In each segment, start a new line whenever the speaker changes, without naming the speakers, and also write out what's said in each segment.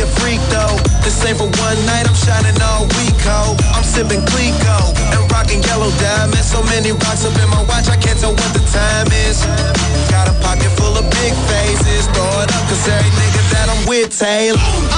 a freak though. This ain't for one night, I'm shining all week, ho. I'm sipping Clicquot and rocking yellow diamonds. So many rocks up in my watch, I can't tell what the time is. Got a pocket full of big faces. Throw it up, cause every nigga that I'm with, Taylor.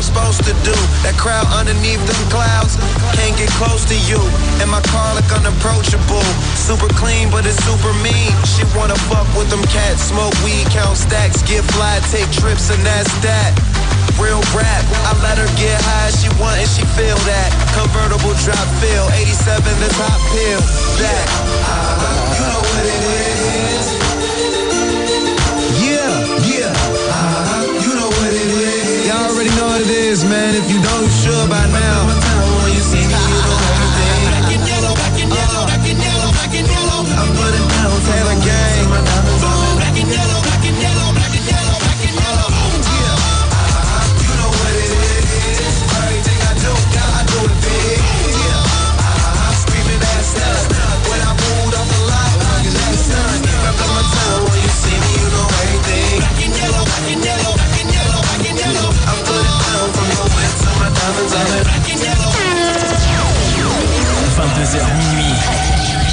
I'm supposed to do. That crowd underneath them clouds can't get close to you. And my car look unapproachable. Super clean, but it's super mean. She wanna fuck with them cats, smoke weed, count stacks, get fly, take trips, and that's that. Real rap, I let her get high, she want and she feel that. Convertible drop feel, 87 the top pill. That. Man. If you don't, you should by now.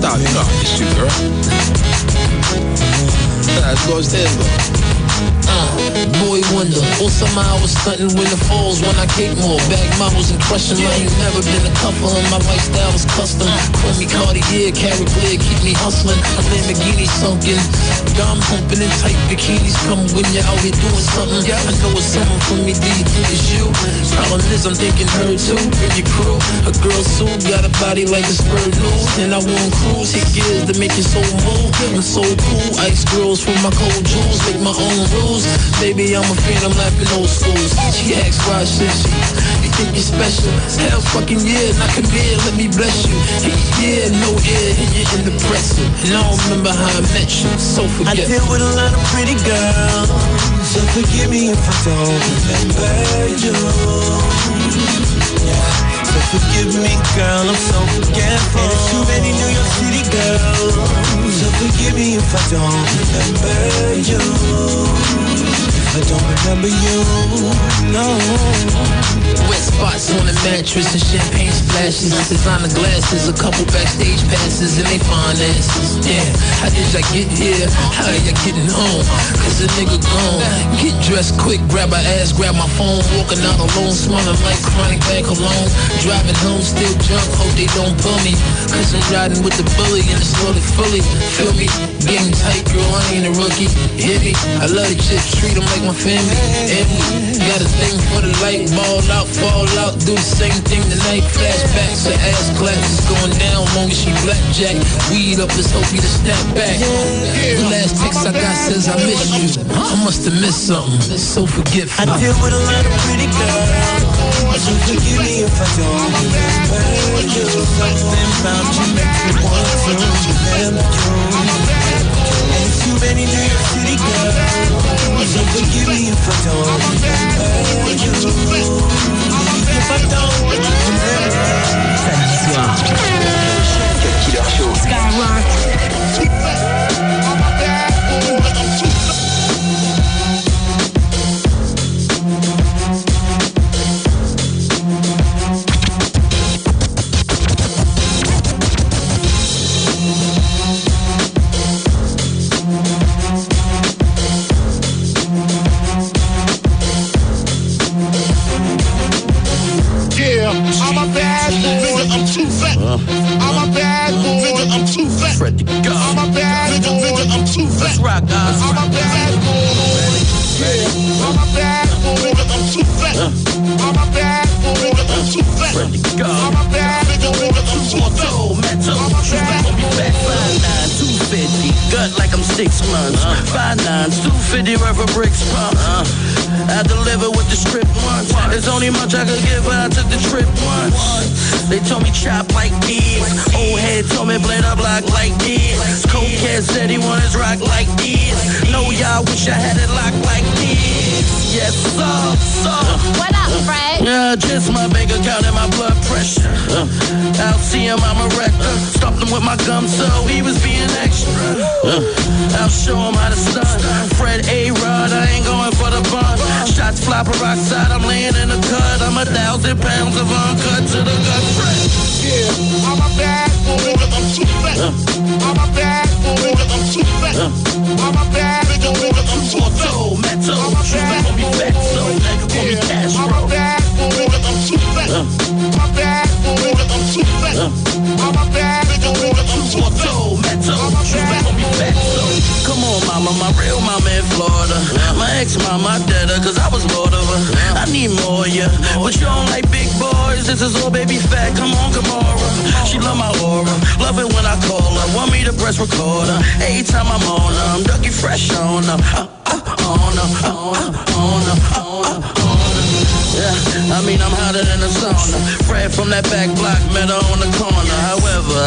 stop. I miss you, girl. Let's go though.
Boy wonder, somehow I was stunting when the falls when I cake more. Bag models and crushing. Ain't never been a couple and my lifestyle was custom. Chromie Cartier, carry clear, keep me hustling. A Lamborghini sunken. Dom humping in tight bikinis. Come when you're out here doing something. I know it's something for me, D. It's you. Problem is, I'm thinking her too. Bring your crew. A girl soon got a body like a spur news. And I want cruise. Hit gears to make your so move. I'm so cool. Ice girls for my cold jewels. Make my own rules. Baby, I'm a fan. I'm laughing old schools. She asks why should she? You think you're special? Hell fucking yeah. Not come here. Let me bless you. Yeah, no air. And you're in the presser. And I don't remember how I met you. So
I
forget.
deal with a lot of pretty girls, so forgive me if I don't remember you. Yeah. So forgive me, girl, I'm so forgetful. And too many New York City girls, so forgive me if I don't remember you. I don't remember you, no.
Wet spots on the mattress and champagne splashes. Designer glasses, a couple backstage passes, and they fine asses. Yeah, how did y'all get here? How y'all getting home? Cause a nigga gone. Get dressed quick, grab her ass, grab my phone. Walking out alone, smelling like chronic back alone. Driving home, still drunk, hope they don't pull me. Cause I'm riding with the bully and it's slowly fully. Feel me? Getting tight, girl, I ain't a rookie. Hit me. I love the chips, treat them like my family. And got a thing for the light, ball out, fall out, do the same thing tonight. Flashbacks, her ass classes going down, long as she blackjack. Weed up, let's hope you to snap back. The last text I got says I miss you. I must have missed something. So forgetful.
I deal with a lot of pretty girls, so forgive me if I don't remember you. Something about you makes me want to remember you. There's too New York City girls, so forgive me if I don't I'm a bad boy. Nigga, I'm
too fat.
Uh. I'm
a bad boy.
Nigga, I'm too fat. Fred the God. I'm a bad boy. Nigga, I'm too fat. That's right, guys. I'm a bad boy. I'm a bad boy. Nigga, I'm too fat. I'm a bad boy. Nigga, I'm too fat.
Fred the God.
I'm a bad boy. Nigga, I'm too fat.
Metal.
I'm a bad
boy. Back 5, 9, 250 gut like I'm six months. Five nines, two fifty, worth of bricks pump. I deliver with the strip once. There's only much I could give, but I took the trip once. They told me chop like this. Old head told me blade up block like this. Cold cat said he want his rock like this. No, y'all wish I had it locked like this. Yes, sir, sir.
What up, Fred?
Yeah, just my bank account and my blood pressure. Uh, I'll see him, I'm a wrecker. Stopped him with my gum, so he was being extra. Uh, I'll show him how to stunt. Fred A. Rod, I ain't going for the bun. Shots fly peroxide, I'm laying in the cut. I'm a thousand pounds of uncut to the gut. Fred.
Yeah, I'm a bad boy. I'm too fat. I'm a bad boy. I'm too
But you don't like big boys, this is all baby fat. Come on, Gamora. She love my aura. Love it when I call her. Want me to press recorder. Every time I'm on her, I'm ducky fresh on her. Uh, uh, on her, on her, on her, on her, on her. Yeah, I mean I'm hotter than a sauna. Fred from that back block, met her on the corner.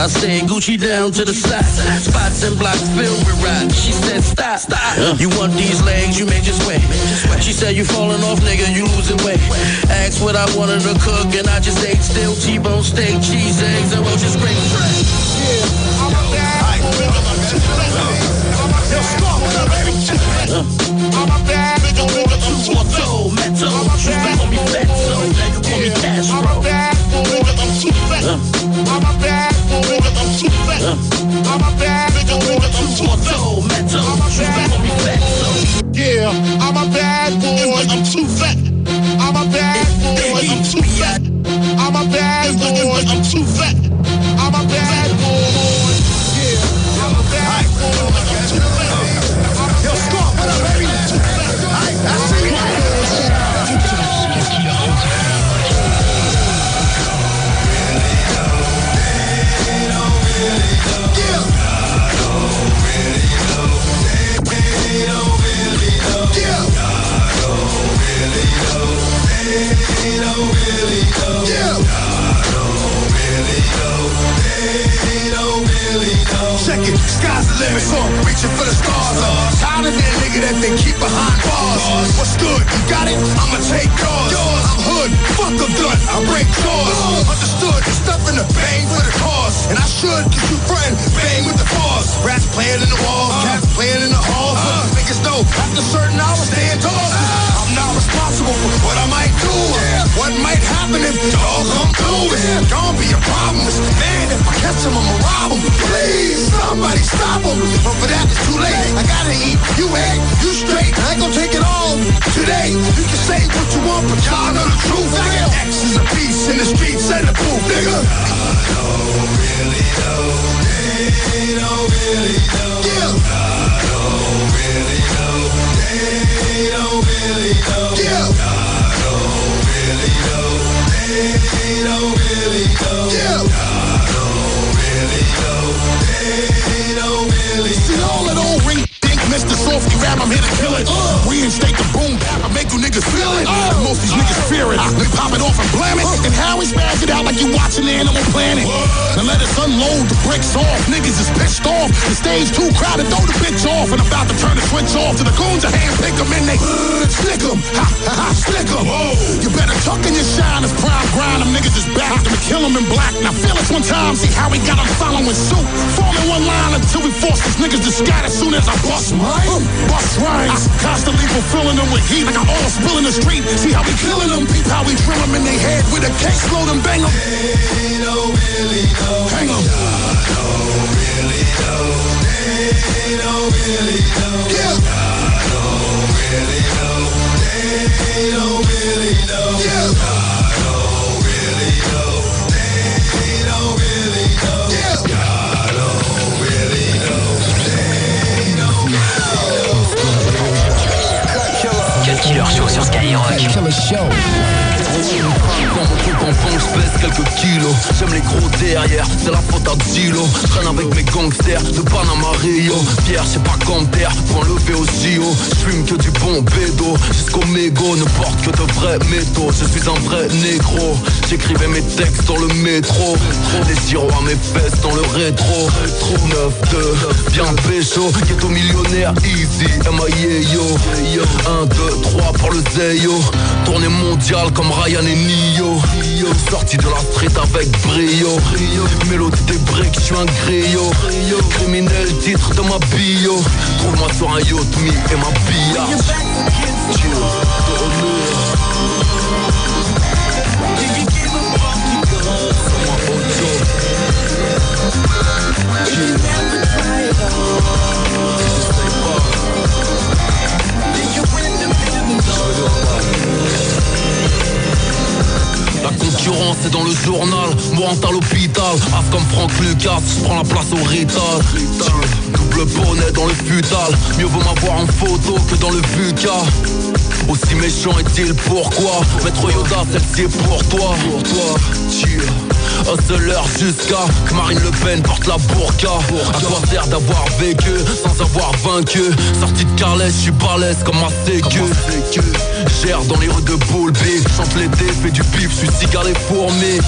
However, I stay Gucci down to the side. Spots and blocks filled with rock. She said, stop, stop. You want these legs, you may just wait. She said, you falling off, nigga, you losing weight. Asked what I wanted to cook, and I just ate still T-bone steak, cheese, eggs, and roaches, great Fred.
Yeah, I'm a bad boy. I'm too fat. I'm a bad boy. I'm a bad boy. I'm a know, after certain hours, stay indoors. I'm not responsible for what I might do. What might happen if dog come through? It's gonna be a problem. Man, if I catch him, I'ma rob him. Please, somebody stop him. But for that, it's too late. I gotta eat. You ain't. You straight. I ain't gonna take it all today. You can say what you want, but y'all know the truth. I got X is a piece in the streets and the booth, nigga. Yeah. Oh yeah. Pop it off and blam it. And how we spaz it out like you watching the Animal Planet. Now let us unload the bricks off. Niggas is pissed off. The stage too crowded, throw the bitch off. And I'm about to turn the switch off to the goons, a hand pick them and they slick them. Ha ha ha, slick them. You better tuck in your shine niggas is back. Them kill them in black. Now feel us one time, see how we got them following suit. Forming one line until we force these niggas to scatter soon as I bust mine. Uh, bust rhymes. Ah. Constantly fulfilling them with heat like I all spill in the street. See how we killing them. Peep how we drill them in their head with a case load and bang them. Hang them. Yeah. Yeah. Yeah.
sommes les gros derrière, c'est la faute à Dilo. Traîne avec mes gangsters de Panama Rio. Pierre, c'est pas terre, prends le V au JO J'fume que du bon bédo, jusqu'au mégot Ne porte que de vrais métaux, je suis un vrai négro. J'écrivais mes textes dans le métro. Des sirops à mes fesses dans le rétro. 9-2, bien pécho. Ghetto millionnaire, easy, M.I.A.Yo 1, 2, 3 pour le Zeyo. Tournée mondiale comme Ryan et Nio. Sorti de la street avec brio Mélodie des briques, je suis un griot Criminel, titre de ma bio. Trouve-moi sur un yacht, me et ma billard La concurrence est dans le journal, moi à l'hôpital As comme Franck Lucas, je prends la place au Rital. Double bonnet dans le futal. Mieux vaut m'avoir en photo que dans le VUCA Aussi méchant est-il pourquoi Maître Yoda, celle-ci est pour toi Pour toi, Hustler jusqu'à que Marine Le Pen porte la burqa. À quoi sert d'avoir vécu sans avoir vaincu. Sorti de Carles, je suis balèze comme ma sécu. Gère dans les rues de Boulby. Chante l'été, fais du pif, je suis cigare et fourmé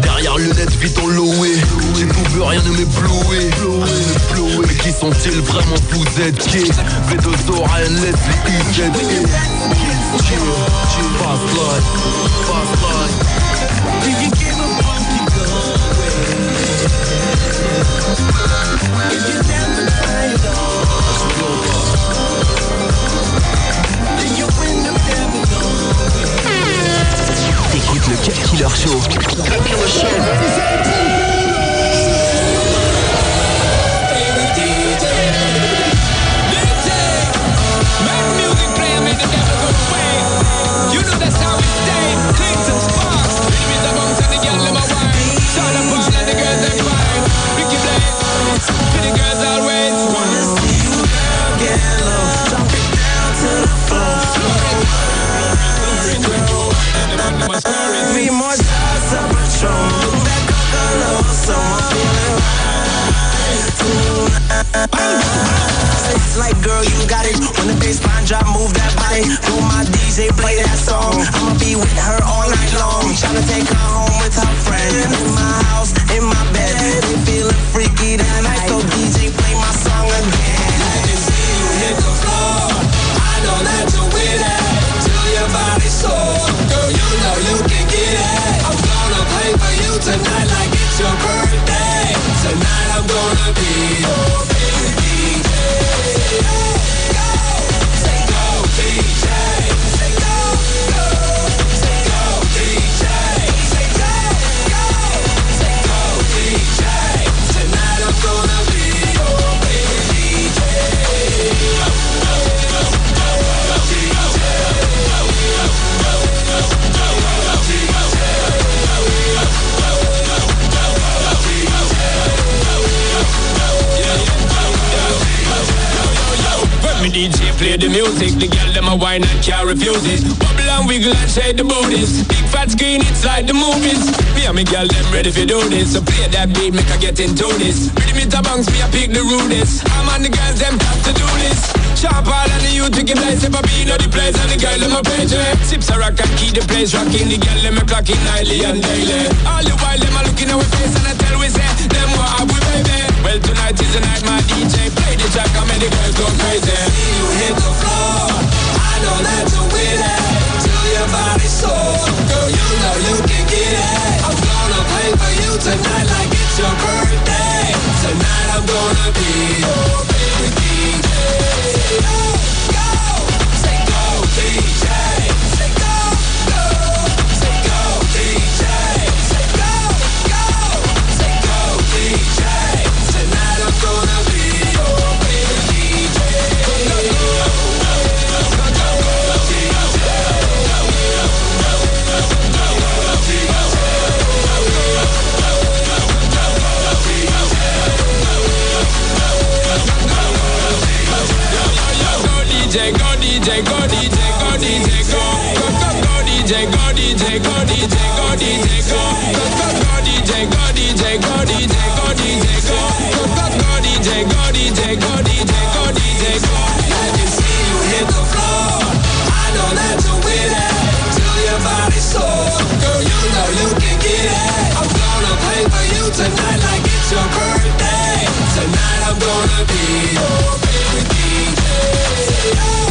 Derrière lunettes, vite en loué J'ai tout vu, rien ne m'éblouit. Mais qui sont-ils vraiment, vous êtes qui? V2O, Ryan Leslie, Jew, you you
you le Cut Killer Show.
Killer Show. Like, girl, you got it. When the baseline drop, move that body. Do my DJ, play that song. I'ma be with her all night long. Tryna take her home with her friends. In my house, in my bed. They feeling freaky tonight, so DJ, play my song again. I can see you hit the floor. I know that you're with it. Till your body's sore. Girl, you know you can get it. I'm gonna play for you tonight like it's your birthday. Tonight I'm gonna be your
me DJ play the music, the girl them a wine and can't refuse it. Bubble and wiggle and shake the booties. Big fat screen, it's like the movies. Me and me girl them ready for do this. So play that beat, make I get into this. Rhythm it a me I pick the rudest. I'm on the girls them top to do this. Sharp all and the youth taking place. If I be know the place and the girl them a page. Eh? Sips a rock and keep the place rocking. The girl them a clocking nightly and daily. All the while them a looking our face and I tell we say them what have we baby. Well tonight is the night my DJ play the track and make the girls go crazy.
See you hit the floor. I know that you're with it. Till your body's sore. Girl, you know you can get it. I'm gonna play for you tonight like it's your birthday. Tonight I'm gonna be your Tonight like it's your birthday Tonight I'm gonna be your favorite DJ